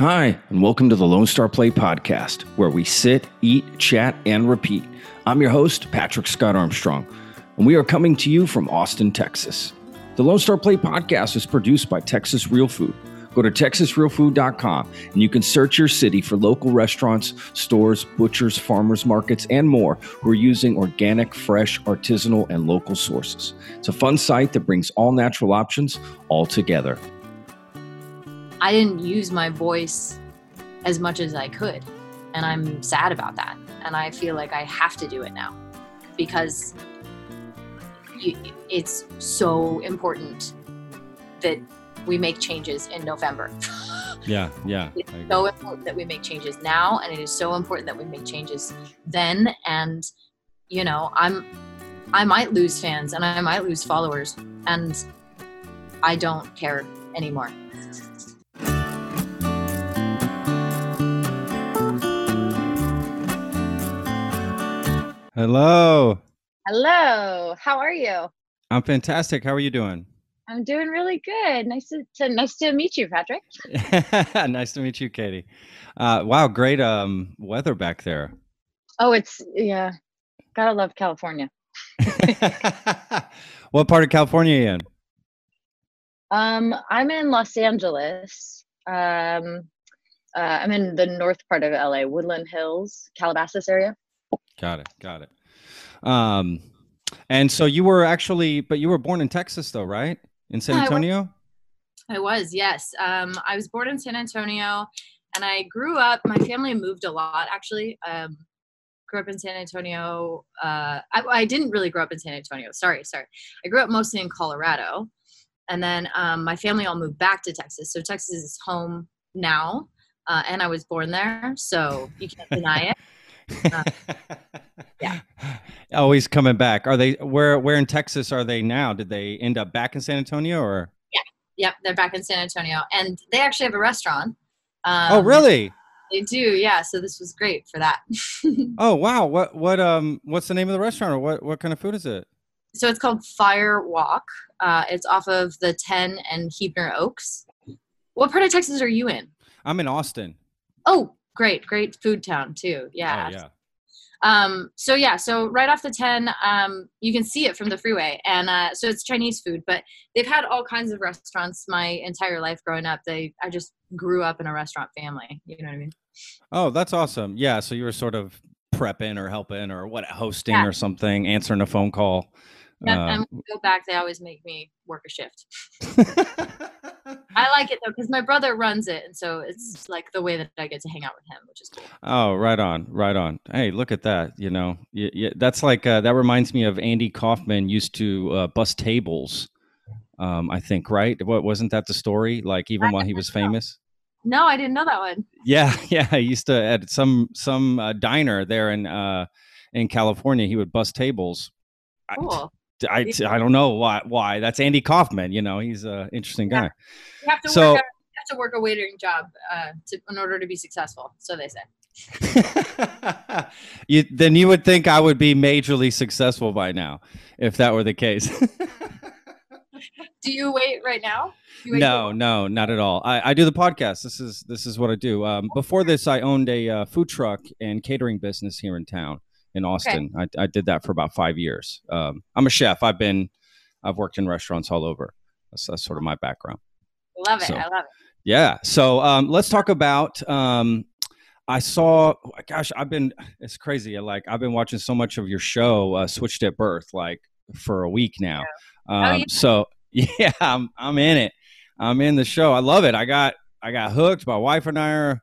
Hi, and welcome to the Lone Star Plate podcast, where we sit, eat, chat, and repeat. I'm your host, Patrick Scott Armstrong, and we are coming to you from Austin, Texas. The Lone Star Plate podcast is produced by Texas Real Food. Go to texasrealfood.com and you can search your city for local restaurants, stores, butchers, farmers markets, and more who are using organic, fresh, artisanal, and local sources. It's a fun site that brings all natural options all together. I didn't use my voice as much as I could. And I'm sad about that. And I feel like I have to do it now because you, it's so important that we make changes in November. Yeah, yeah. It's so important that we make changes now, and it is so important that we make changes then. And you know, I'm, I might lose fans and I might lose followers, and I don't care anymore. Hello. Hello. How are you? I'm fantastic. How are you doing? I'm doing really good. Nice to, to nice to meet you, Patrick. nice to meet you, Katie. Uh, wow, great um, weather back there. Oh, it's yeah. Gotta love California. what part of California are you in? Um, I'm in Los Angeles. Um, uh, I'm in the north part of LA, Woodland Hills, Calabasas area. Got it. Got it. Um, and so you were actually, but you were born in Texas, though, right? In San Antonio. I was, yes. Um, I was born in San Antonio, and I grew up. My family moved a lot, actually. Um, grew up in San Antonio. Uh, I, I, didn't really grow up in San Antonio. Sorry, sorry. I grew up mostly in Colorado, and then um, my family all moved back to Texas. So Texas is home now, uh, and I was born there, so you can't deny it. Uh, yeah. Always coming back. Are they where where in Texas are they now? Did they end up back in San Antonio or Yeah. Yep, they're back in San Antonio. And they actually have a restaurant. Um, oh really? They do, yeah. So this was great for that. oh wow. What what um what's the name of the restaurant or what what kind of food is it? So it's called Fire Wok. Uh, it's off of the 10 and Huebner Oaks. What part of Texas are you in? I'm in Austin. Oh, great, great food town too. Yeah. Oh, yeah. Um, so yeah, so right off the 10, um, you can see it from the freeway. And uh, so it's Chinese food, but they've had all kinds of restaurants my entire life growing up. They, I just grew up in a restaurant family. You know what I mean? Oh, that's awesome. Yeah. So you were sort of prepping or helping or what, hosting yeah. or something, answering a phone call. Yep, uh, and go back, they always make me work a shift. I like it though because my brother runs it, and so it's like the way that I get to hang out with him, which is cool. Oh, right on, right on. Hey, look at that. You know, y- y- that's like uh, that reminds me of Andy Kaufman used to uh, bust tables. Um, I think right. What wasn't that the story? Like even I while he was famous. No, I didn't know that one. Yeah, yeah. He used to at some some uh, diner there in uh, in California. He would bust tables. Cool. I, I I don't know why why that's Andy Kaufman. You know, he's an interesting guy. You have to so, work a, you have to work a waitering job uh, to, in order to be successful. So they say. you then you would think I would be majorly successful by now if that were the case. do you wait right now? No, no, not at all. I, I do the podcast. This is this is what I do. Um, before this, I owned a uh, food truck and catering business here in town in Austin. Okay. I, I, did that for about five years. Um, I'm a chef. I've been, I've worked in restaurants all over. That's, that's sort of my background. Love it. So, I love it. Yeah. So um, let's talk about. Um, I saw. Gosh, I've been. It's crazy. Like I've been watching so much of your show, uh, Switched at Birth, like for a week now. Yeah. Um, oh, yeah. So yeah, I'm I'm in it. I'm in the show. I love it. I got I got hooked. My wife and I are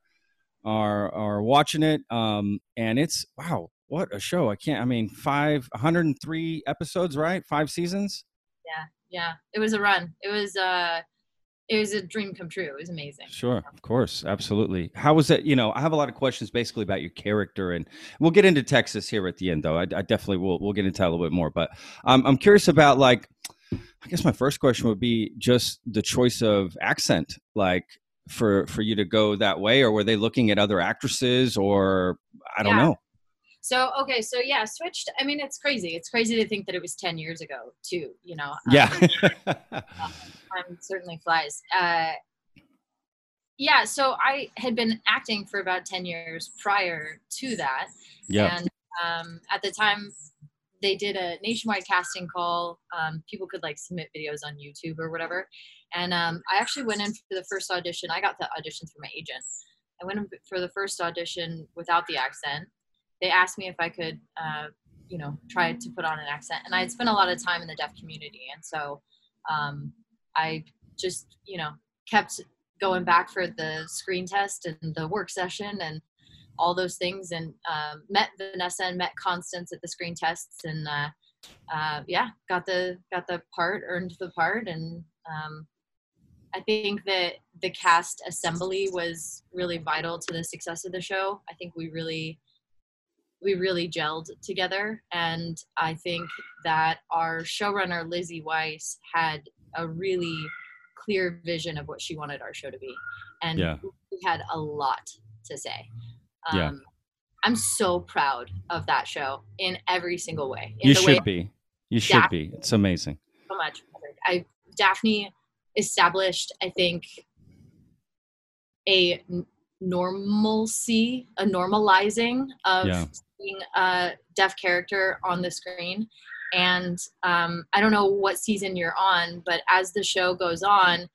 are are watching it. Um, and it's wow what a show! I can't. I mean, five, 103 episodes, right? Five seasons. Yeah, yeah. It was a run. It was uh it was a dream come true. It was amazing. Sure, of course, absolutely. How was it? You know, I have a lot of questions basically about your character, and we'll get into Texas here at the end, though. I, I definitely will. We'll get into that a little bit more, but um, I'm curious about like. I guess my first question would be just the choice of accent, like for for you to go that way, or were they looking at other actresses, or I don't yeah. know. So okay, so yeah, switched. I mean, it's crazy. It's crazy to think that it was ten years ago, too. You know. Yeah. um, time certainly flies. Uh, yeah, so I had been acting for about 10 years prior to that. Yeah. And um, at the time, they did a nationwide casting call. Um, people could like submit videos on YouTube or whatever. And um, I actually went in for the first audition. I got the audition through my agent. I went in for the first audition without the accent. They asked me if I could, uh, you know, try to put on an accent. And I had spent a lot of time in the deaf community. And so um, I just, you know, kept going back for the screen test and the work session and all those things and um, met Vanessa and met Constance at the screen tests and uh, uh, yeah got the got the part earned the part and um, I think that the cast assembly was really vital to the success of the show I think we really we really gelled together and I think that our showrunner Lizzie Weiss had a really clear vision of what she wanted our show to be. And yeah. we had a lot to say. Um, yeah. I'm so proud of that show in every single way. In you should way be. You should Daphne, be. It's amazing. So much. I Daphne established, I think, a normalcy, a normalizing of Yeah. A deaf character on the screen and um, I don't know what season you're on, but as the show goes on,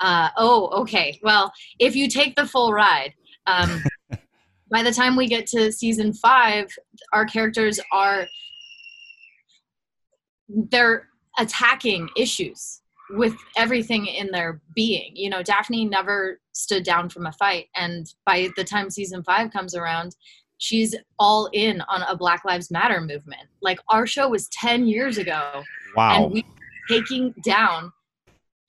uh, oh, okay. Well, if you take the full ride, um, by the time we get to season five, our characters are they're attacking issues with everything in their being. You know, Daphne never stood down from a fight, and by the time season five comes around, she's all in on a Black Lives Matter movement. Like our show was 10 years ago. Wow. And we taking down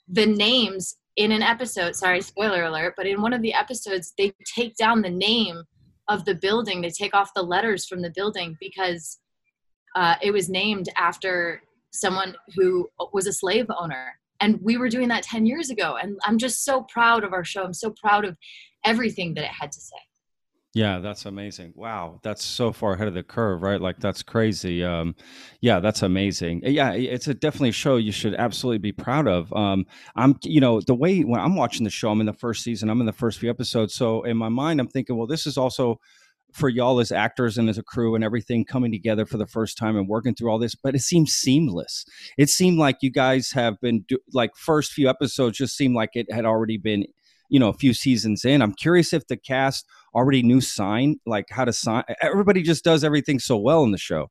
the names in an episode. Sorry, spoiler alert, but in one of the episodes, they take down the name of the building. They take off the letters from the building because uh, it was named after someone who was a slave owner. And we were doing that 10 years ago. And I'm just so proud of our show. I'm so proud of everything that it had to say. Yeah, that's amazing. Wow, that's so far ahead of the curve, right? Like that's crazy. Um, yeah, that's amazing. Yeah, it's a definitely a show you should absolutely be proud of. Um, I'm, you know, the way when I'm watching the show, I'm in the first season, I'm in the first few episodes, so in my mind, I'm thinking, well, this is also for y'all as actors and as a crew and everything coming together for the first time and working through all this but it seems seamless it seemed like you guys have been do- like first few episodes just seemed like it had already been you know a few seasons in i'm curious if the cast already knew sign like how to sign everybody just does everything so well in the show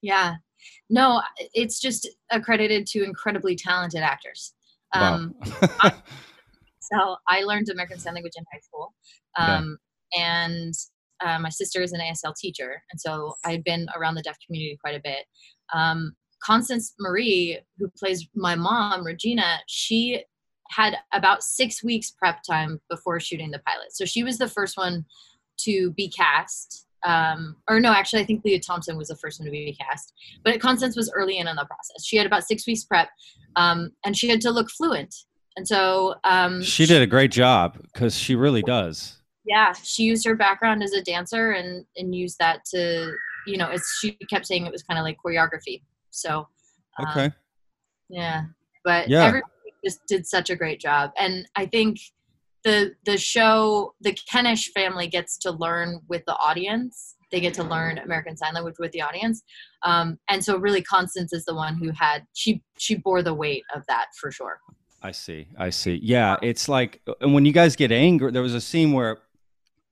yeah no it's just accredited to incredibly talented actors um wow. I, so i learned american sign language in high school um yeah. and uh, my sister is an asl teacher and so i'd been around the deaf community quite a bit um constance marie who plays my mom regina she had about six weeks prep time before shooting the pilot. So she was the first one to be cast. Um, or no, actually, I think Lea Thompson was the first one to be cast. But Constance was early in on the process. She had about six weeks prep, um, and she had to look fluent. And so um, she did a great job because she really does. Yeah, she used her background as a dancer and and used that to you know, it's she kept saying it was kind of like choreography. So um, okay, yeah, but yeah. Every, just did such a great job. And i think the the show the kennish family gets to learn with the audience. They get to learn american sign language with the audience. Um, and so really constance is the one who had she she bore the weight of that for sure. I see. I see. Yeah it's like and when you guys get angry there was a scene where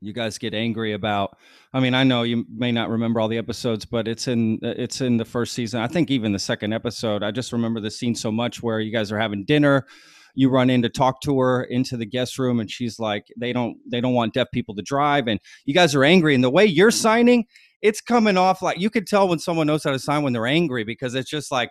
you guys get angry about. I mean i know you may not remember all the episodes but it's in it's in the first season. I think even the second episode. I just remember the scene so much where you guys are having dinner you run in to talk to her into the guest room and she's like they don't they don't want deaf people to drive and you guys are angry and the way you're signing it's coming off like you could tell when someone knows how to sign when they're angry because it's just like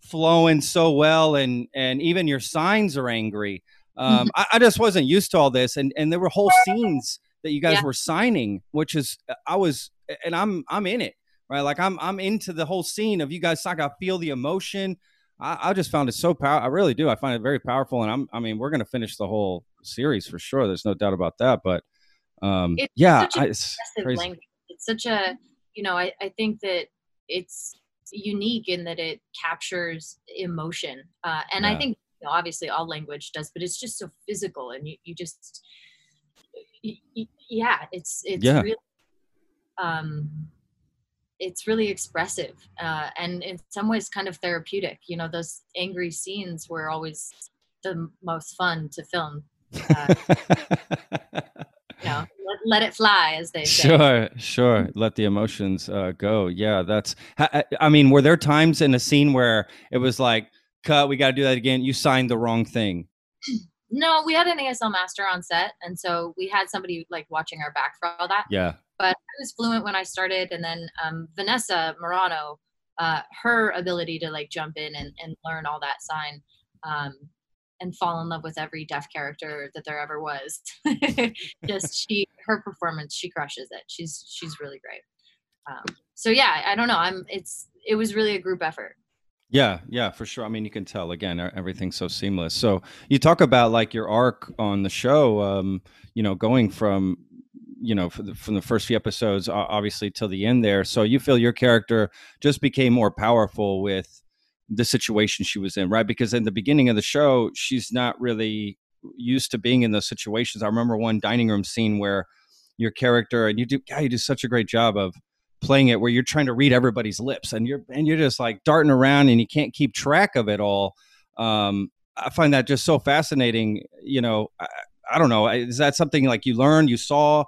flowing so well and and even your signs are angry. Um, I, I just wasn't used to all this and and there were whole scenes that you guys yeah. were signing, which is I was and I'm I'm in it, right? Like I'm I'm into the whole scene of you guys like I feel the emotion. I, I just found it so powerful. I really do. I find it very powerful, and I'm I mean we're gonna finish the whole series for sure. There's no doubt about that. But um, it's yeah, I, it's crazy. Language. It's such a you know I I think that it's unique in that it captures emotion, uh, and yeah. I think you know, obviously all language does, but it's just so physical and you, you just, yeah, it's, it's yeah. really, um, it's really expressive uh, and in some ways kind of therapeutic. You know, those angry scenes were always the most fun to film. Uh, you know, let, let, it fly, as they say. Sure, sure. Let the emotions uh, go. Yeah, that's. I mean, were there times in a scene where it was like, "Cut, we got to do that again." You signed the wrong thing. No, we had an ASL master on set, and so we had somebody like watching our back for all that. Yeah. But I was fluent when I started, and then um, Vanessa Marano, uh, her ability to like jump in and, and learn all that sign, um, and fall in love with every deaf character that there ever was. Just she, her performance, she crushes it. She's she's really great. Um, so yeah, I don't know. I'm. It's it was really a group effort. Yeah, yeah, for sure. I mean, you can tell again, everything's so seamless. So you talk about like your arc on the show, um, you know, going from, you know, the, from the first few episodes, obviously till the end there. So you feel your character just became more powerful with the situation she was in, right? Because in the beginning of the show, she's not really used to being in those situations. I remember one dining room scene where your character and you do, yeah, you do such a great job of playing it where you're trying to read everybody's lips and you're and you're just like darting around and you can't keep track of it all um, i find that just so fascinating you know I, I, don't know is that something like you learned you saw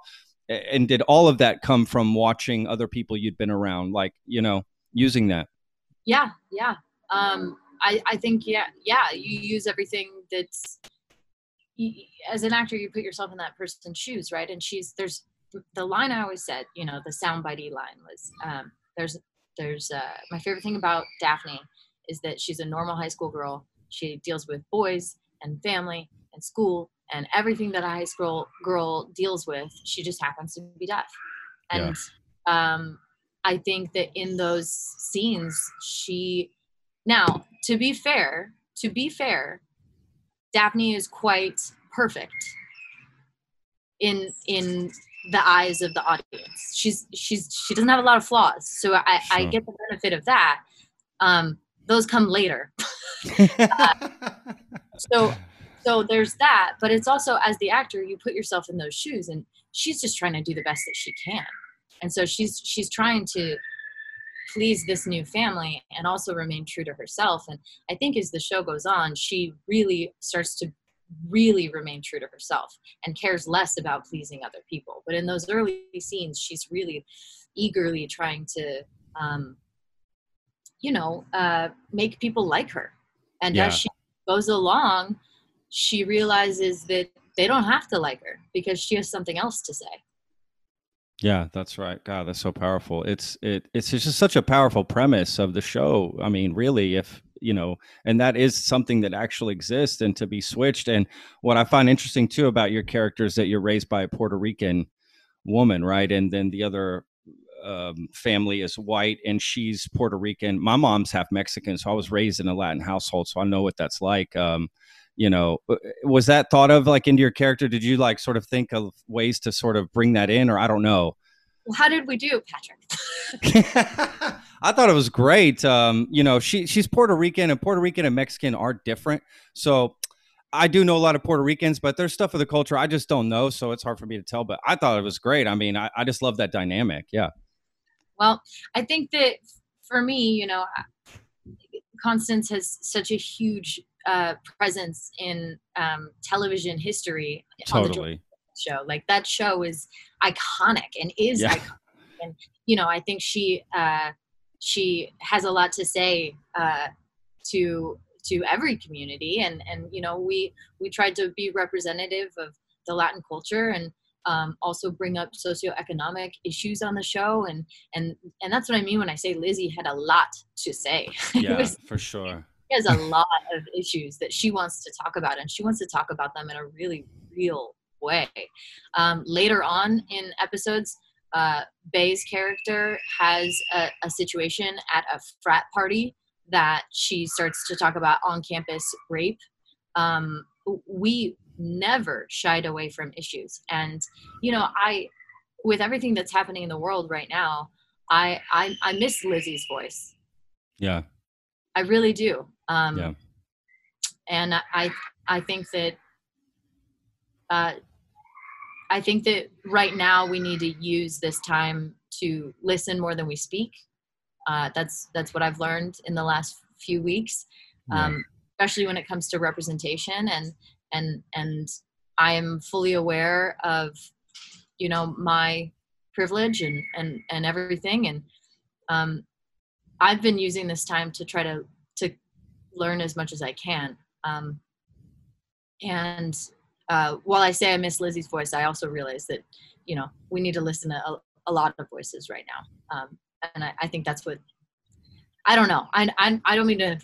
and did all of that come from watching other people you'd been around like you know using that? Yeah yeah um, I, I think yeah yeah you use everything that's as an actor you put yourself in that person's shoes right? And she's there's the line I always said, you know, the soundbitey line was, um, there's, there's, uh, my favorite thing about Daphne is that she's a normal high school girl. She deals with boys and family and school and everything that a high school girl deals with. She just happens to be deaf. And, yeah. um, I think that in those scenes, she, now to be fair, to be fair, Daphne is quite perfect in in the eyes of the audience. She's she's she doesn't have a lot of flaws, so I, sure. I get the benefit of that. Um, those come later. uh, so so there's that, but it's also as the actor, you put yourself in those shoes, and she's just trying to do the best that she can, and so she's she's trying to please this new family and also remain true to herself. And I think as the show goes on, she really starts to really remain true to herself and cares less about pleasing other people. But in those early scenes, she's really eagerly trying to, um, you know, uh, make people like her. And yeah. as she goes along, she realizes that they don't have to like her because she has something else to say. Yeah, that's right. God, that's so powerful. It's it it's just such a powerful premise of the show. I mean, really, if you know, and that is something that actually exists and to be switched. And what I find interesting too about your character is that you're raised by a Puerto Rican woman, right? And then the other um, family is white and she's Puerto Rican. My mom's half Mexican, so I was raised in a Latin household, so I know what that's like. Um, you know, uh, was that thought of like into your character? Did you like sort of think of ways to sort of bring that in, or I don't know? Well, how did we do, Patrick? I thought it was great. Um, you know, she she's Puerto Rican, and Puerto Rican and Mexican are different. So I do know a lot of Puerto Ricans, but there's stuff of the culture I just don't know, so it's hard for me to tell. But I thought it was great. I mean, I, I just love that dynamic. Yeah. Well, I think that for me, you know, Constance has such a huge uh, presence in um, television history. Totally. Show. Like that show is iconic and is yeah. iconic. And you know, I think she uh, she has a lot to say uh, to to every community. And and you know we we tried to be representative of the latin culture and um, also bring up socioeconomic issues on the show. And and and that's what i mean when i say lizzie had a lot to say. Yeah was, for sure. she has a lot of issues that she wants to talk about and she wants to talk about them in a really real way um, later on in episodes uh, Bay's character has a, a situation at a frat party that she starts to talk about on campus rape. Um, we never shied away from issues. And, you know, I, with everything that's happening in the world right now, I, I, I miss Lizzie's voice. Yeah. I really do. Um, yeah. and I I think that uh, I think that right now we need to use this time to listen more than we speak. Uh, that's that's what I've learned in the last few weeks, um, especially when it comes to representation and and and I am fully aware of you know my privilege and and and everything and um, I've been using this time to try to to learn as much as I can. Um, and uh, while I say I miss Lizzie's voice, I also realize that you know we need to listen to a, a lot of voices right now, um, and I, I, think that's what I don't know. I, I I don't mean to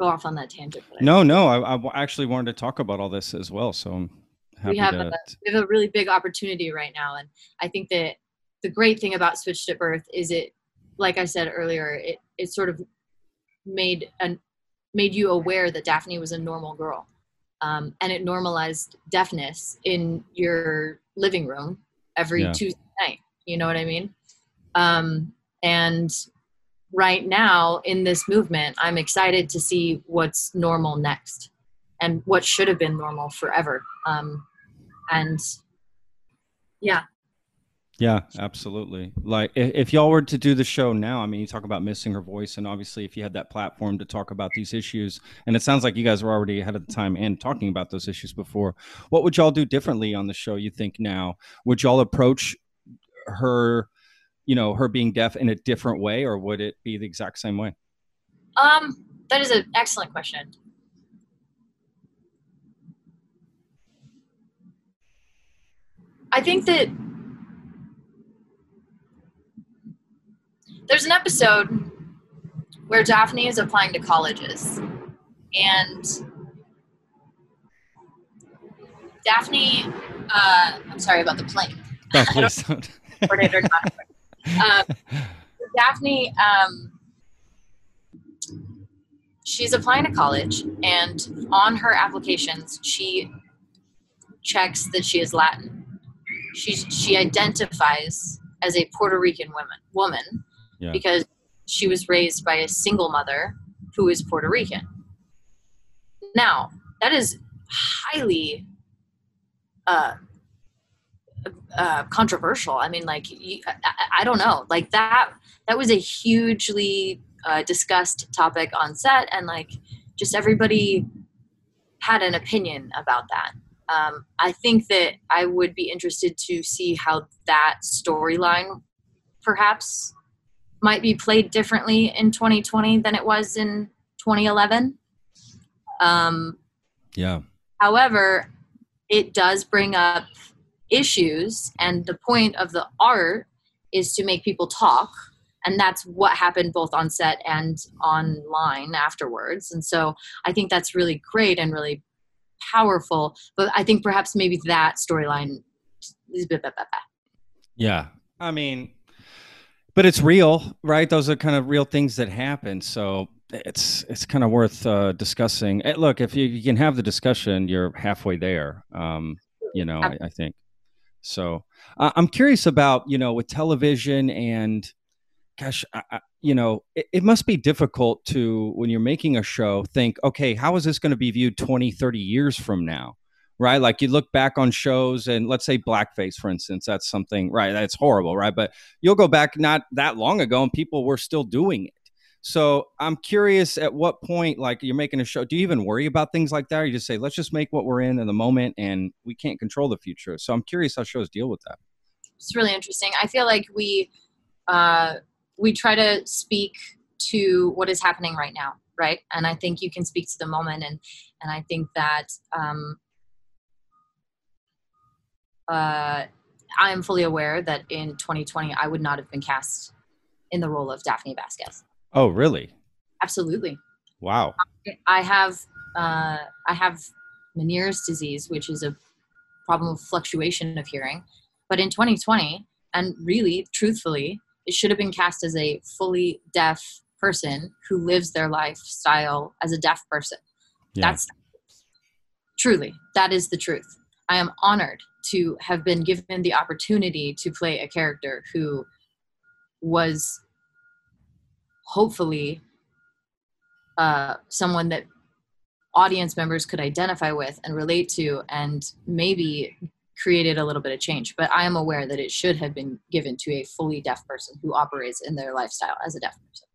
go off on that tangent. no, no, I, I, actually wanted to talk about all this as well. So I'm happy we have, to, a, we have a really big opportunity right now, and I think that the great thing about Switched at Birth is it, like I said earlier, it it sort of made an made you aware that Daphne was a normal girl um, and it normalized deafness in your living room every yeah. Tuesday night. You know what I mean? Um, and right now in this movement, I'm excited to see what's normal next and what should have been normal forever. Um, and yeah, yeah, absolutely. Like if, if, y'all were to do the show now, I mean, you talk about missing her voice, and obviously, if you had that platform to talk about these issues, and it sounds like you guys were already ahead of the time and talking about those issues before, what would y'all do differently on the show? You think now? Would y'all approach her, you know, her being deaf in a different way, or would it be the exact same way? Um, that is an excellent question. I think that there's an episode where Daphne is applying to colleges, and Daphne, uh, I'm sorry about the plane. Please don't. uh, Daphne, um, she's applying to college, and on her applications, she checks that she is Latin. She she identifies as a Puerto Rican woman woman yeah. because she was raised by a single mother who is Puerto Rican. Now, that is highly uh, uh, controversial. I mean, like, I, I, don't know, like that. That was a hugely uh, discussed topic on set, and like, just everybody had an opinion about that. Um, I think that I would be interested to see how that storyline perhaps might be played differently in 2020 than it was in 2011. Um, yeah. However, it does bring up issues, and the point of the art is to make people talk. And that's what happened both on set and online afterwards. And so I think that's really great and really powerful. But I think perhaps maybe that storyline Yeah. I mean, but it's real, right? Those are kind of real things that happen. So it's it's kind of worth uh, discussing. Eh, look, if you, you, can have the discussion, you're halfway there. Um, you know, I, I think. So uh, I'm curious about you know with television and gosh, I, I, you know, it, it, must be difficult to when you're making a show think, okay, how is this going to be viewed 20, 30 years from now? Right? Like you look back on shows and let's say blackface, for instance, that's something, right? That's horrible, right? But you'll go back not that long ago and people were still doing it. So I'm curious at what point, like you're making a show, do you even worry about things like that? Or you just say, let's just make what we're in in the moment and we can't control the future. So I'm curious how shows deal with that. It's really interesting. I feel like we, uh, we try to speak to what is happening right now right and i think you can speak to the moment and and i think that um, uh, I am fully aware that in 2020 I would not have been cast in the role of Daphne Vasquez. Oh, really? Absolutely. Wow. I have uh, I have Meniere's disease, which is a problem of fluctuation of hearing. But in 2020, and really, truthfully, it should have been cast as a fully deaf person who lives their lifestyle as a deaf person. Yeah. That's truly that is the truth. I am honored to have been given the opportunity to play a character who was hopefully uh, someone that audience members could identify with and relate to and maybe created a little bit of change. But i am aware that it should have been given to a fully deaf person who operates in their lifestyle as a deaf person.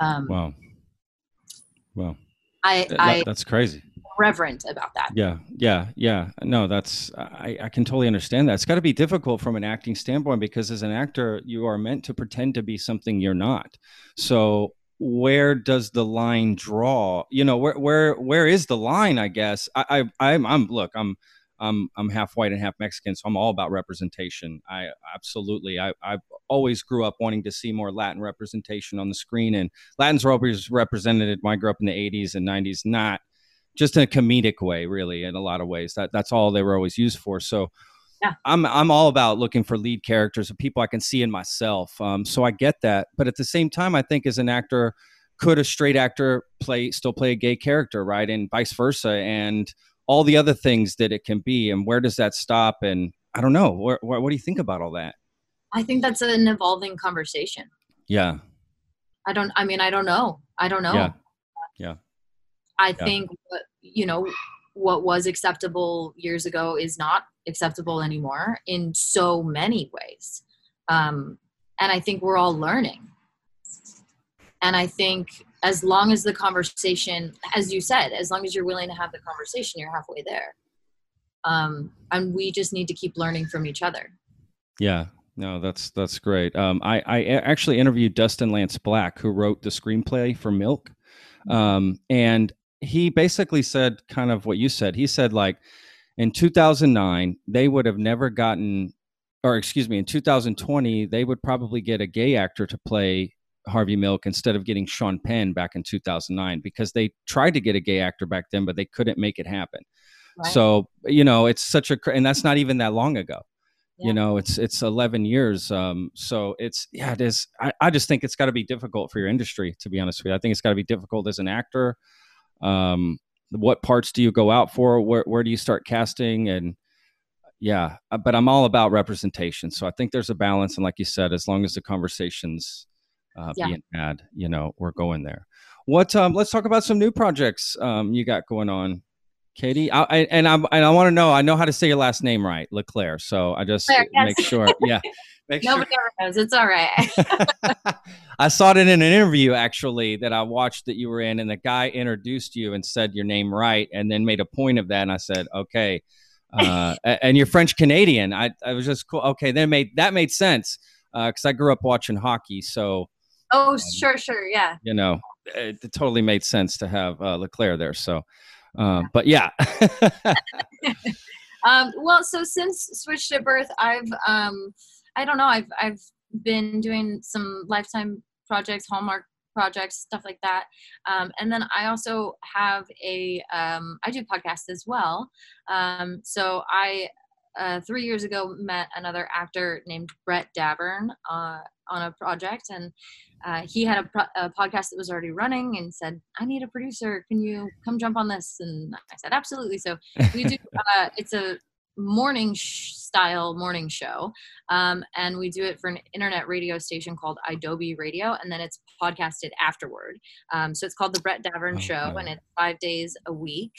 Um, wow. Wow. I, that, I that's crazy reverent about that. Yeah yeah yeah. No that's i i can totally understand that. It's got to be difficult from an acting standpoint because as an actor you are meant to pretend to be something you're not. So where does the line draw? You know where where where is the line i guess? I, I i'm i'm look i'm I'm I'm half white and half Mexican, so I'm all about representation. I absolutely I I always grew up wanting to see more Latin representation on the screen, and Latins were always represented. I grew up in the '80s and '90s, not just in a comedic way, really, in a lot of ways. That that's all they were always used for. So. Yeah. I'm I'm all about looking for lead characters of people I can see in myself. Um, so I get that, but at the same time, I think as an actor, could a straight actor play still play a gay character, right, and vice versa, and all the other things that it can be and where does that stop and i don't know what, what, what do you think about all that i think that's an evolving conversation yeah i don't i mean i don't know i don't know yeah yeah i yeah. think you know what was acceptable years ago is not acceptable anymore in so many ways. Um, and i think we're all learning. And i think as long as the conversation as you said as long as you're willing to have the conversation you're halfway there. Um, and we just need to keep learning from each other. Yeah. No that's that's great. Um, I, I actually interviewed dustin lance black who wrote the screenplay for milk. Mm-hmm. um, and he basically said kind of what you said he said like in 2009 they would have never gotten or excuse me in 2020 they would probably get a gay actor to play Harvey Milk instead of getting Sean Penn back in 2009 because they tried to get a gay actor back then, but they couldn't make it happen. Right. So, you know, it's such a, and that's not even that long ago. Yeah. You know, it's it's 11 years. Um, so it's yeah, it is. I, I just think it's got to be difficult for your industry, to be honest with you. I think it's got to be difficult as an actor. Um, what parts do you go out for? Where where do you start casting? And yeah, uh, but I'm all about representation. So I think there's a balance, and like you said, as long as the conversations uh, yeah. being had. You know, we're going there. What? Um, let's talk about some new projects um, you got going on, Katie. I, I and I'm and I want to know. I know how to say your last name right, Leclerc. So I just Claire, yes. make sure. Yeah. Make Nobody sure. ever knows. It's all right. I saw it in an interview actually that I watched that you were in, and the guy introduced you and said your name right, and then made a point of that. And I said, okay. Uh, and you're French Canadian. I, I was just cool. Okay, then made that made sense because uh, I grew up watching hockey. So Oh, um, sure, sure, yeah. You know, it, it, totally made sense to have uh, Leclerc there. So, uh, but yeah. um, well, so since switched at birth, I've um, I don't know, I've I've been doing some lifetime projects, Hallmark projects, stuff like that. Um, and then I also have a um, I do podcasts as well. Um, so I uh, three years ago met another actor named Brett Davern uh, on a project, and uh, he had a, pro- a, podcast that was already running and said, "I need a producer. Can you come jump on this?" And I said, "Absolutely." So we do. Uh, it's a morning sh- style morning show, um, and we do it for an internet radio station called idobi Radio, and then it's podcasted afterward. Um, so it's called the Brett Davern. Show, and it's five days a week,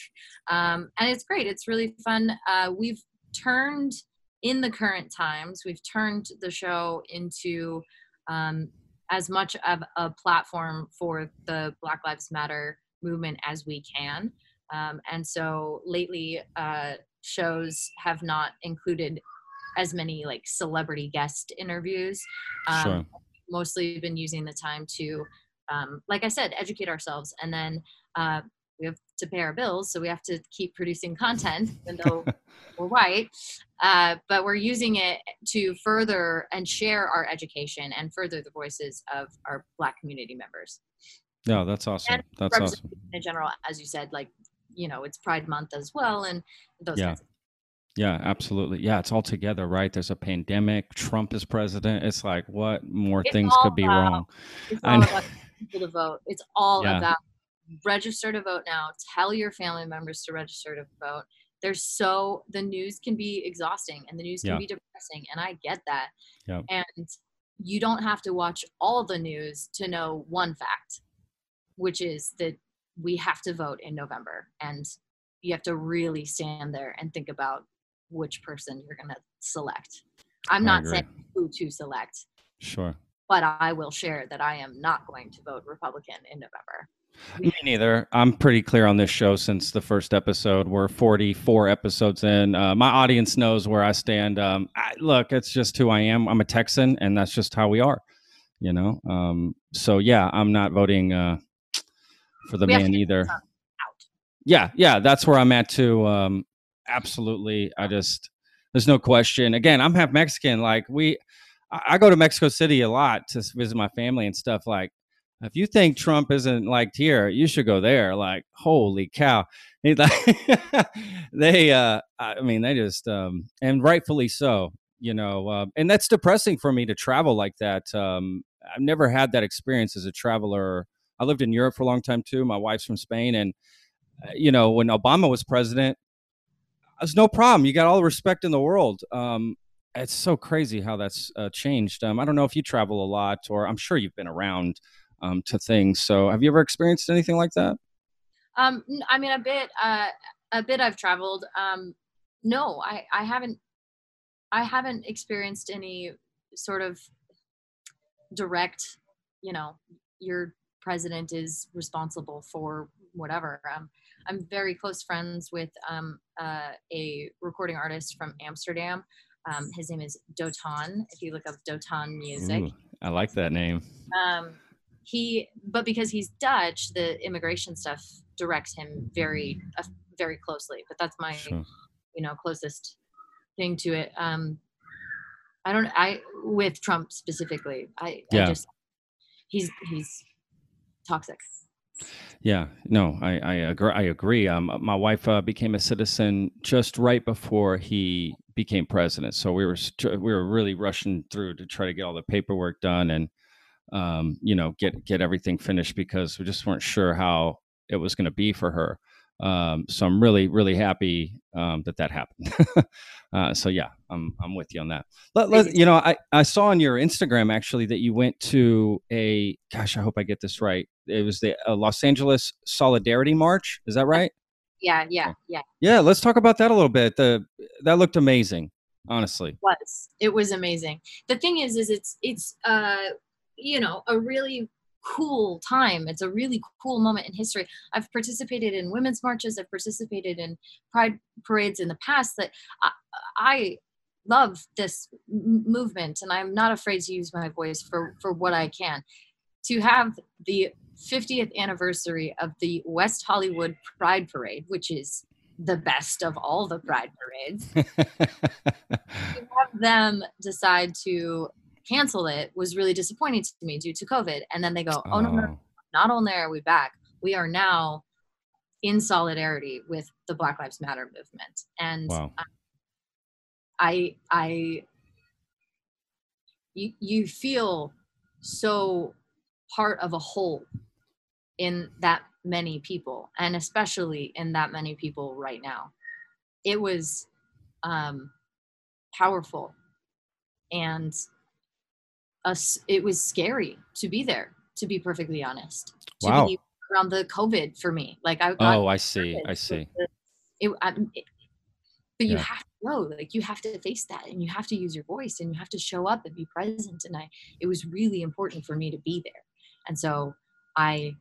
um, and it's great. It's really fun. Uh, we've turned in the current times, we've turned the show into um, as much of a platform for the Black Lives Matter movement as we can. Um, and so lately, uh, shows have not included as many like celebrity guest interviews. Um, sure. Mostly been using the time to, um, like I said, educate ourselves. And then uh, we have to pay our bills, so we have to keep producing content, even though we're white. Uh, but we're using it to further and share our education and further the voices of our Black community members. No, that's awesome. And that's awesome. In general, as you said, like you know, it's Pride Month as well, and those. Yeah. yeah, absolutely. Yeah, it's all together, right? There's a pandemic. Trump is president. It's like, what more it's things could be about, wrong? It's all about people to vote. It's all yeah. about register to vote now. Tell your family members to register to vote. There's so the news can be exhausting and the news can yeah. be depressing, and I get that. Yeah. And you don't have to watch all the news to know one fact, which is that we have to vote in November, and you have to really stand there and think about which person you're going to select. I'm not saying who to select. Sure. But I will share that I am not going to vote Republican in November. Me neither. I'm pretty clear on this show since the first episode. We're 44 episodes in. Uh, my audience knows where I stand. Um, I, look, it's just who I am. I'm a Texan, and that's just how we are. You know. Um, so yeah, I'm not voting uh, for the we man either. Yeah, yeah, that's where I'm at too. Um, absolutely. I just there's no question. Again, I'm half Mexican. Like we, I go to Mexico City a lot to visit my family and stuff. Like if you think Trump isn't liked here, you should go there. Like, holy cow. they, uh, I mean, they just, um, and rightfully so, you know, uh, and that's depressing for me to travel like that. Um, I've never had that experience as a traveler. I lived in Europe for a long time too. My wife's from Spain. And, uh, you know, when Obama was president, there's no problem. You got all the respect in the world. Um, it's so crazy how that's uh, changed. Um, I don't know if you travel a lot, or I'm sure you've been around um, to things. So, have you ever experienced anything like that? Um, I mean, a bit. Uh, a bit. I've traveled. Um, no, I, I haven't. I haven't experienced any sort of direct. You know, your president is responsible for whatever. Um, I'm very close friends with um, uh, a recording artist from Amsterdam. Um, his name is Dotan. If you look up Dotan music, Ooh, I like that name. Um, he, but because he's Dutch, the immigration stuff directs him very, uh, very closely. But that's my, sure. you know, closest thing to it. Um, I don't. I with Trump specifically. I, yeah. I just he's he's toxic. Yeah, no, I I agree. I agree. Um, my wife uh, became a citizen just right before he became president, so we were we were really rushing through to try to get all the paperwork done and um, you know get get everything finished because we just weren't sure how it was going to be for her. Um, so I'm really, really happy um, that that happened. uh, so yeah, I'm I'm with you on that. Let, let, you know, I, I saw on your Instagram actually that you went to a gosh, I hope I get this right. It was the uh, Los Angeles Solidarity March. Is that right? Yeah, yeah, yeah. Yeah, let's talk about that a little bit. The that looked amazing, honestly. It was it was amazing. The thing is, is it's it's uh you know a really cool time. It's a really cool moment in history. I've participated in women's marches. I've participated in pride parades in the past. That I, I love this movement, and I'm not afraid to use my voice for for what I can. To have the 50th anniversary of the West Hollywood Pride Parade, which is the best of all the pride parades. have them decide to cancel it was really disappointing to me due to COVID. And then they go, oh, no, no, oh. not only are we back, we are now in solidarity with the Black Lives Matter movement. And wow. I, I, you, you feel so part of a whole in that many people and especially in that many people right now it was um powerful and us it was scary to be there to be perfectly honest. To wow. be around the covid for me. Like i oh i see i see. it, it, but you yeah. have to go like you have to face that and you have to use your voice and you have to show up and be present. And i it was really important for me to be there. And so i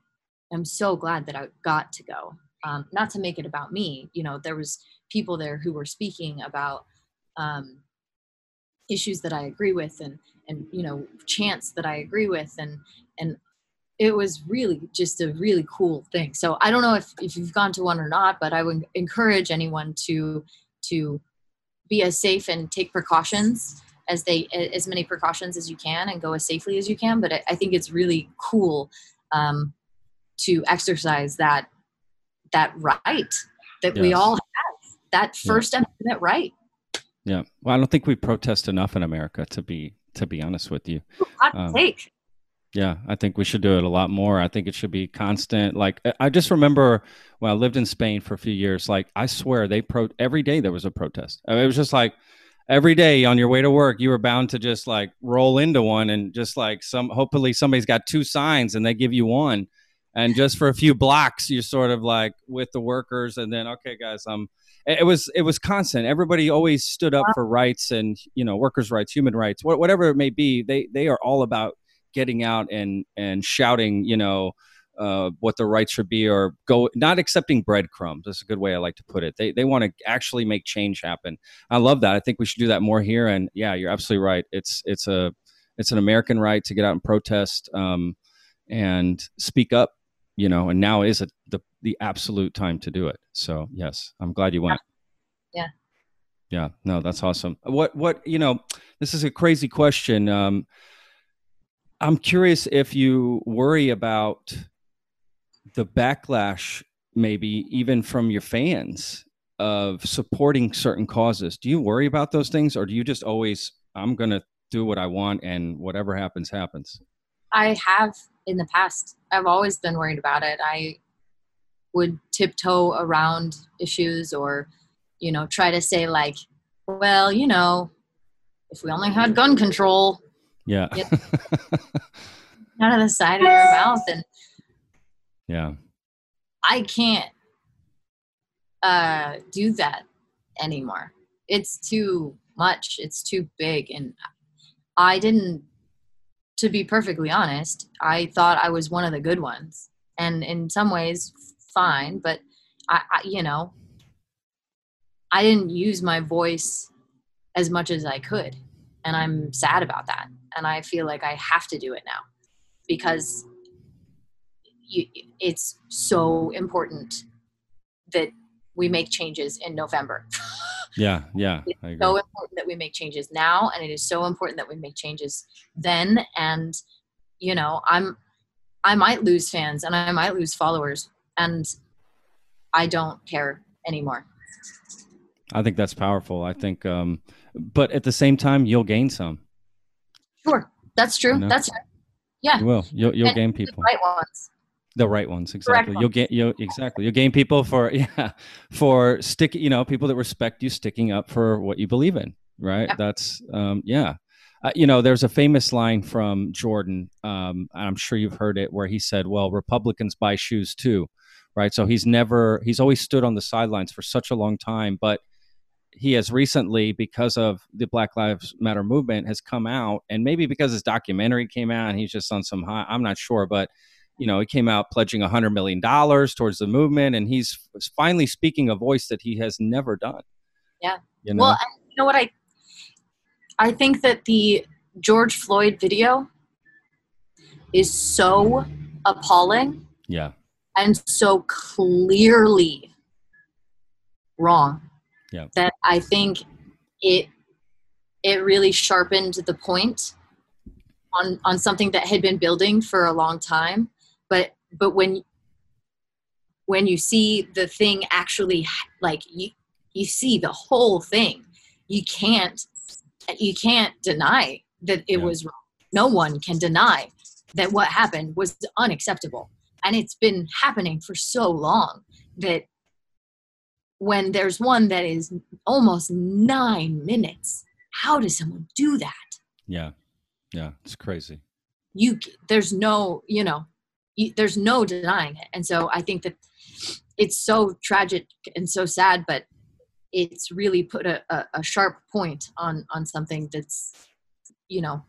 am so glad that i got to go. Um, not to make it about me you know there was people there who were speaking about um, issues that i agree with and and you know chants that I agree with and and it was really just a really cool thing. So I don't know if, if you've gone to one or not, but I would encourage anyone to to be as safe and take precautions as they as many precautions as you can and go as safely as you can. But I, I think it's really cool um, to exercise that that right that yes. we all have that First yeah. Amendment right. Yeah. Well, I don't think we protest enough in America to be to be honest with you. Um, take. Yeah, I think we should do it a lot more. I think it should be constant. Like I just remember when I lived in Spain for a few years. Like I swear, they pro every day there was a protest. it was just like every day on your way to work, you were bound to just like roll into one and just like some. Hopefully, somebody's got two signs and they give you one. and just for a few blocks, you're sort of like with the workers, and then okay, guys, um, it was it was constant. Everybody always stood up for rights and you know workers' rights, human rights, whatever it may be. They they are all about getting out and and shouting, you know. Uh, what the rights should be, or go not accepting breadcrumbs. That's a good way I like to put it. They they want to actually make change happen. I love that. I think we should do that more here. And yeah, you're absolutely right. It's it's a it's an American right to get out and protest um, and speak up. You know, and now is a, the the absolute time to do it. So yes, I'm glad you went. Yeah. Yeah. No, that's awesome. What what you know? This is a crazy question. Um, I'm curious if you worry about the backlash maybe even from your fans of supporting certain causes do you worry about those things or do you just always i'm going to do what i want and whatever happens happens i have in the past i've always been worried about it i would tiptoe around issues or you know try to say like well you know if we only had gun control yeah out of the side of your mouth and yeah. I can't uh, do that anymore. It's too much. It's too big. And I didn't, to be perfectly honest, I thought I was one of the good ones. And in some ways, fine. Mm-hmm. But I, I you know, I didn't use my voice as much as I could. And I'm sad about that. And I feel like I have to do it now because you, it's so important that we make changes in November. yeah, yeah. It's so important that we make changes now, and it is so important that we make changes then. And you know, I'm I might lose fans and I might lose followers, and I don't care anymore. I think that's powerful. I think, um, but at the same time, you'll gain some. Sure, that's true. You know? That's right. Yeah, you will. You'll, you'll gain people. The right ones. The right ones, exactly. You'll get you exactly. You'll gain people for yeah, for stick. You know, people that respect you, sticking up for what you believe in. Right. That's um, yeah. Uh, you know, there's a famous line from Jordan. Um, I'm sure you've heard it, where he said, "Well, Republicans buy shoes too." Right. So he's never. He's always stood on the sidelines for such a long time, but he has recently, because of the Black Lives Matter movement, has come out, and maybe because his documentary came out, and he's just on some high. I'm not sure, but you know, he came out pledging a hundred million dollars towards the movement, and he's finally speaking a voice that he has never done. Yeah. You know? Well, you know what I, I think that the George Floyd video is so appalling. Yeah. And so clearly wrong. Yeah. That I think it it really sharpened the point on on something that had been building for a long time but but when when you see the thing actually like you you see the whole thing you can't you can't deny that it yeah. was wrong no one can deny that what happened was unacceptable and it's been happening for so long that when there's one that is almost nine minutes how does someone do that? Yeah. Yeah it's crazy. You there's no you know there's no denying it. And so i think that it's so tragic and so sad but it's really put a, a, a sharp point on on something that's you know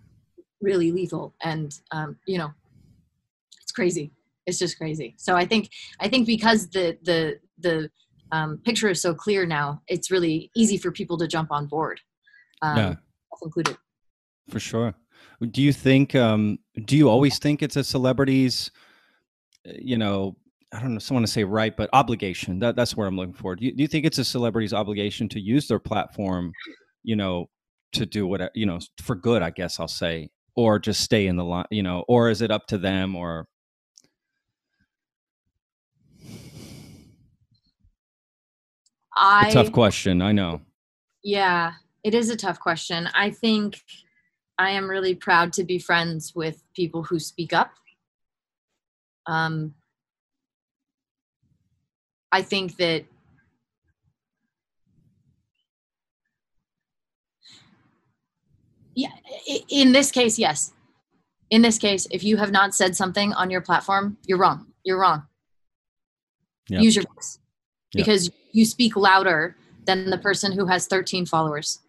really lethal. And um, you know it's crazy it's just crazy so i think i think because the the the um, picture is so clear now it's really easy for people to jump on board um, yeah. included for sure do you think um do you always think it's a celebrity's you know, I don't know, someone to say right, but obligation. That, that's where I'm looking for. Do you, do you think it's a celebrity's obligation to use their platform, you know, to do what, you know, for good, I guess I'll say, or just stay in the line, you know, or is it up to them or? I, a tough question. I know. Yeah, it is a tough question. I think I am really proud to be friends with people who speak up um, I think that yeah, in this case, yes. In this case, if you have not said something on your platform, you're wrong. you're wrong. Yep. Use your voice Yep. You speak louder than the person who has 13 followers.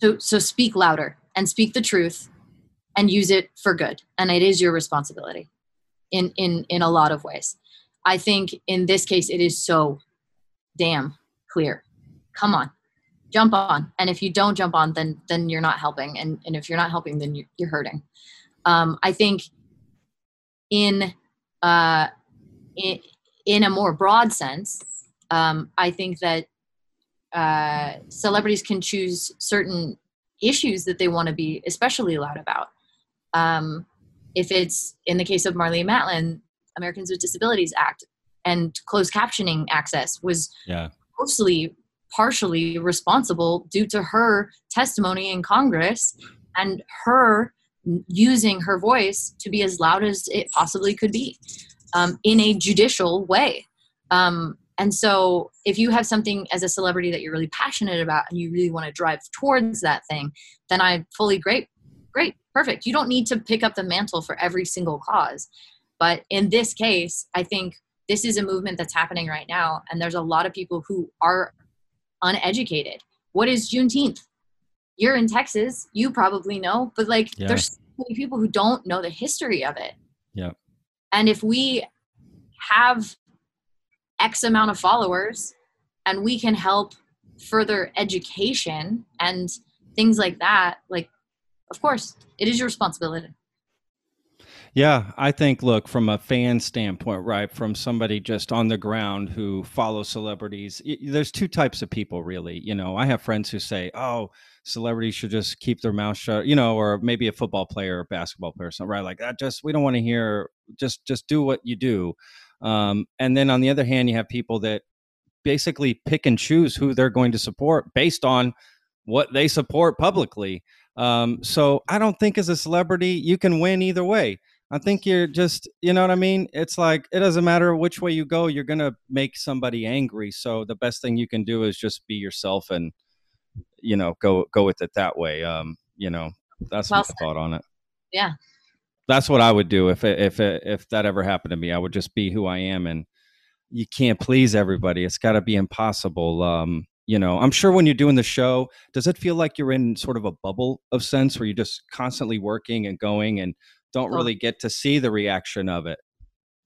So so speak louder and speak the truth and use it for good. And it is your responsibility in in in a lot of ways. I think in this case it is so damn clear. Come on. Jump on. And if you don't jump on then then you're not helping and and if you're not helping then you're, you're hurting. Um I think in uh in, in a more broad sense, um, I think that uh, celebrities can choose certain issues that they want to be especially loud about. Um, if it's in the case of Marlee Matlin, Americans with Disabilities Act and closed captioning access was Yeah. mostly partially responsible due to her testimony in Congress and her using her voice to be as loud as it possibly could be um, in a judicial way. Um, and so, if you have something as a celebrity that you're really passionate about and you really want to drive towards that thing, then I fully great, great, perfect. You don't need to pick up the mantle for every single cause. But in this case, I think this is a movement that's happening right now, and there's a lot of people who are uneducated. What is Juneteenth? You're in Texas, you probably know, but like Yeah. there's so many people who don't know the history of it. Yeah. And if we have X amount of followers and we can help further education and things like that, like, of course, it is your responsibility. Yeah, I think look from a fan standpoint, right? From somebody just on the ground who follows celebrities. There's two types of people really. You know, I have friends who say, "Oh, celebrities should just keep their mouth shut," you know, or maybe a football player or basketball player or something, right? Like that just we don't want to hear just just do what you do. Um, and then on the other hand, you have people that basically pick and choose who they're going to support based on what they support publicly. Um, so I don't think as a celebrity you can win either way. I think you're just, you know what I mean? It's like it doesn't matter which way you go, you're gonna make somebody angry. So the best thing you can do is just be yourself and, you know, go go with it that way. Um, you know, that's Well my said. thought on it. Yeah. That's what I would do if it, if it, if that ever happened to me. I would just be who I am, and you can't please everybody. It's got to be impossible. Um, you know, I'm sure when you're doing the show, does it feel like you're in sort of a bubble of sense where you're just constantly working and going and don't really get to see the reaction of it?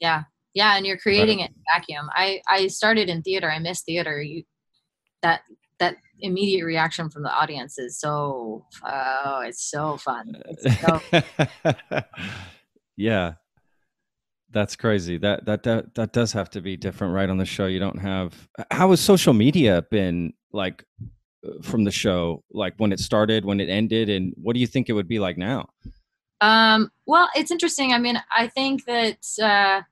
Yeah. Yeah. And you're creating it in a vacuum. I, I started in theater. I miss theater. You, that, that immediate reaction from the audience is so, oh, it's so fun. It's so yeah. That's crazy. That, that that that does have to be different, right? On the show, you don't have. How has social media been like uh, from the show? Like when it started, when it ended, and what do you think it would be like now? Um, well, it's interesting. I mean, I think that uh,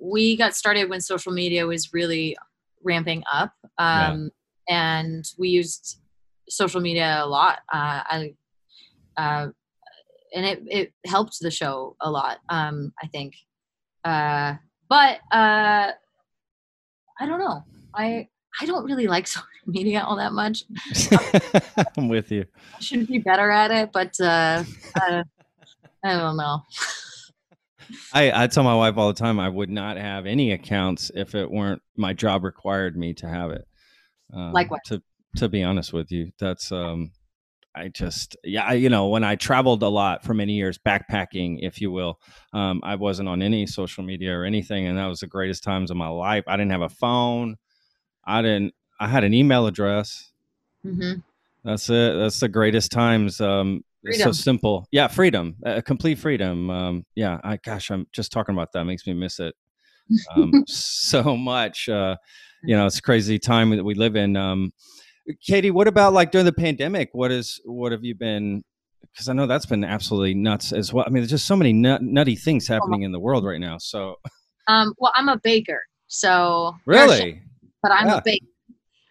we got started when social media was really ramping up, Yeah. And we used social media a lot. Uh, I, uh, and it it helped the show a lot. Um, I think, uh, but uh, I don't know. I I don't really like social media all that much. I'm with you. I should be better at it, but uh, uh, I don't know. I, I tell my wife all the time I would not have any accounts if it weren't my job required me to have it. Um, Likewise. To to be honest with you, that's um, I just yeah, I, you know, when I traveled a lot for many years, backpacking, if you will, um, I wasn't on any social media or anything, and that was the greatest times of my life. I didn't have a phone. I didn't. I had an email address. hmm That's it. That's the greatest times. Um, so simple. Yeah, freedom, uh, complete freedom. Um, yeah, I gosh, I'm just talking about that makes me miss it um, so much. Uh, you know, it's a crazy time that we live in. Um, Katie, what about like during the pandemic? What is what have you been? Because I know that's been absolutely nuts as well. I mean, there's just so many nut, nutty things happening in the world right now. So Um, well, I'm a baker, so really, but I'm Yeah. a baker.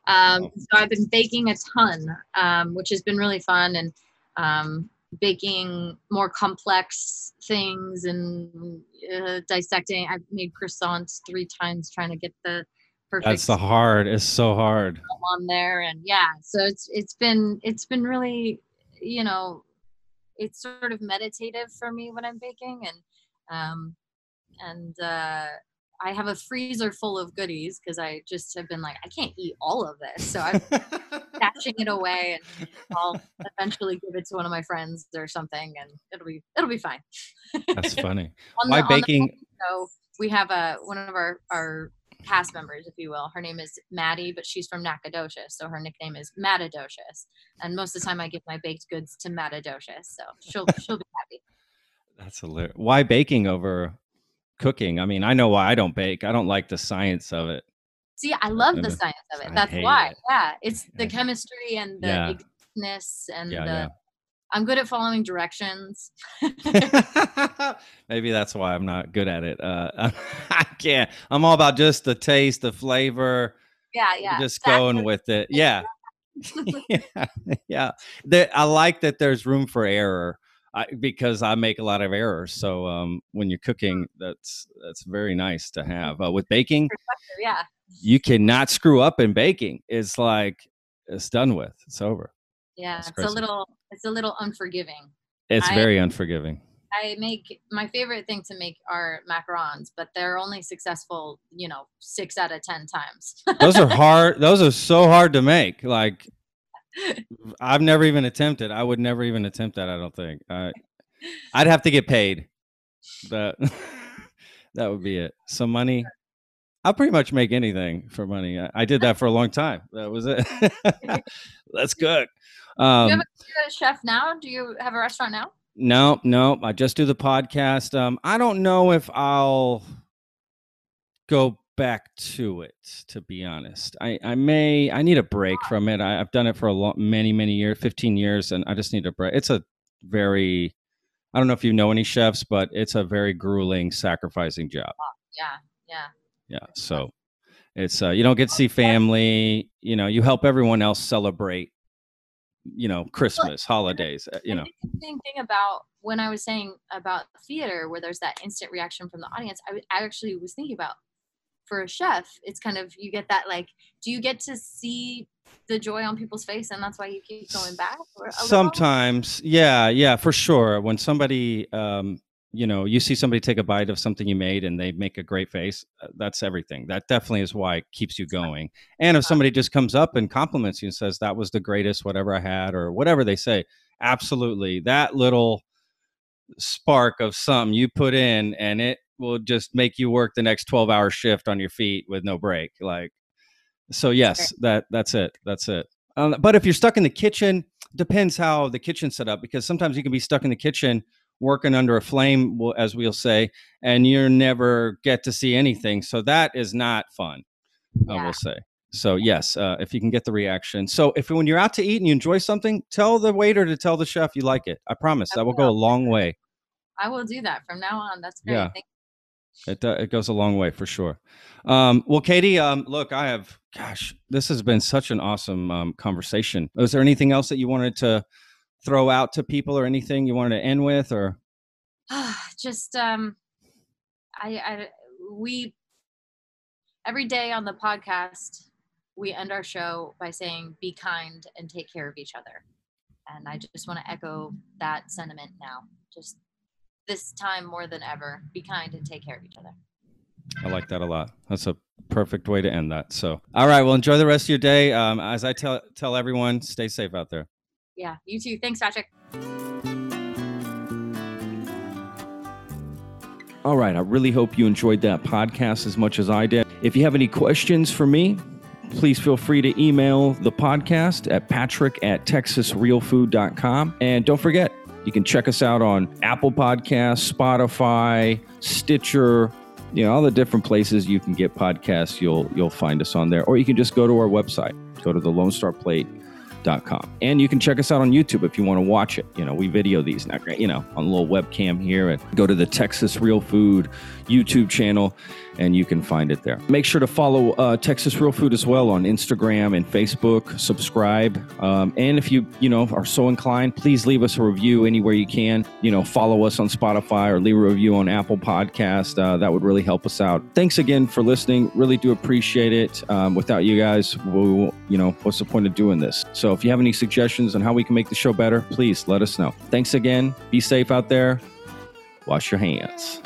Um, so I've been baking a ton, um, which has been really fun, and um, baking more complex things and uh, dissecting. I've made croissants three times trying to get the perfect that's the hard. It's so hard. on there, and yeah, so it's it's been it's been really, you know, it's sort of meditative for me when I'm baking, and um, and uh, I have a freezer full of goodies because I just have been like, I can't eat all of this. So I'm stashing it away and I'll eventually give it to one of my friends or something and it'll be it'll be fine. That's funny. On Why the baking? So we have a one of our our cast members, if you will. Her name is Maddie, but she's from Nacogdoches, so her nickname is Matadocious. And most of the time, I give my baked goods to Matadocious, so she'll she'll be happy. That's hilarious. Why baking over cooking? I mean, I know why I don't bake. I don't like the science of it. See, I love the science of it. That's why. it. Yeah, it's the chemistry and the Yeah. and Yeah, the. yeah. I'm good at following directions. Maybe that's why I'm not good at it. Uh, I can't. I'm all about just the taste, the flavor, Yeah, yeah. just exactly. going with it. Yeah. yeah. Yeah. There, I like that there's room for error I, because I make a lot of errors. So um, when you're cooking, that's that's very nice to have. Uh, with baking, Yeah. you cannot screw up in baking. It's like it's done with. It's over. Yeah. It's a little it's a little unforgiving. It's I- very unforgiving. I make my favorite thing to make are macarons, but they're only successful, you know, six out of ten times. Those are hard. Those are so hard to make. Like I've never even attempted. I would never even attempt that. I don't think. I, I'd have to get paid. That that would be it. Some money. I'll pretty much make anything for money. I, I did that for a long time. That was it. Let's cook. You Um, have a, you're a chef now? Do you have a restaurant now? no, no. I just do the podcast. Um, I don't know if I'll go back to it. To be honest, I I may. I need a break from it. I, I've done it for a long, many many years, fifteen years, and I just need a break. It's a very. I don't know if you know any chefs, but it's a very grueling, sacrificing job. Yeah, yeah. Yeah. So it's uh, you don't get to see family. You know, you help everyone else celebrate. You know, Christmas, holidays. uh, You know. the interesting thing about when I was saying about theater, where there's that instant reaction from the audience, I, w- I actually was thinking about for a chef, it's kind of you get that like, do you get to see the joy on people's face, and that's why you keep going back? Sometimes, yeah, yeah, for sure. When somebody, um, you know, you see somebody take a bite of something you made and they make a great face, uh, that's everything. That definitely is why it keeps you going. And if somebody just comes up and compliments you and says that was the greatest whatever I had or whatever they say, absolutely, that little spark of something you put in and it will just make you work the next 12 hour shift on your feet with no break like so yes that that's it that's it um, but if you're stuck in the kitchen depends how the kitchen's set up because sometimes you can be stuck in the kitchen working under a flame as we'll say and you never get to see anything so that is not fun i will say so yes uh, if you can get the reaction so if when you're out to eat and you enjoy something tell the waiter to tell the chef you like it i promise I that will go a long way I will do that from now on. That's great. Yeah. It do- it goes a long way for sure. Um, well, Katie, um, look, I have, gosh, this has been such an awesome um, conversation. Was there anything else that you wanted to throw out to people, or anything you wanted to end with, or just um I, I we every day on the podcast we end our show by saying be kind and take care of each other and i just want to echo that sentiment now just this time more than ever be kind and take care of each other I like that a lot. That's a perfect way to end that. So, all right, well, enjoy the rest of your day. Um, as I tell tell everyone, stay safe out there. Yeah you too thanks patrick All right. I really hope you enjoyed that podcast as much as I did. If you have any questions for me, please feel free to email the podcast at patrick at texasrealfood.com. And don't forget, you can check us out on Apple Podcasts, Spotify, Stitcher, you know, all the different places you can get podcasts. You'll you'll find us on there. Or you can just go to our website, go to the Lone Star Plate and you can check us out on YouTube if you want to watch it. You know, we video these, great, you know, on a little webcam here. And go to the Texas Real Food YouTube channel, and you can find it there. Make sure to follow uh, Texas Real Food as well on Instagram and Facebook. Subscribe, um, and if you you know are so inclined, please leave us a review anywhere you can. You know, follow us on Spotify or leave a review on Apple Podcast. Uh, that would really help us out. Thanks again for listening. Really do appreciate it. Um, without you guys, we, you know, what's the point of doing this? So if you have any suggestions on how we can make the show better, please let us know. Thanks again. Be safe out there. Wash your hands.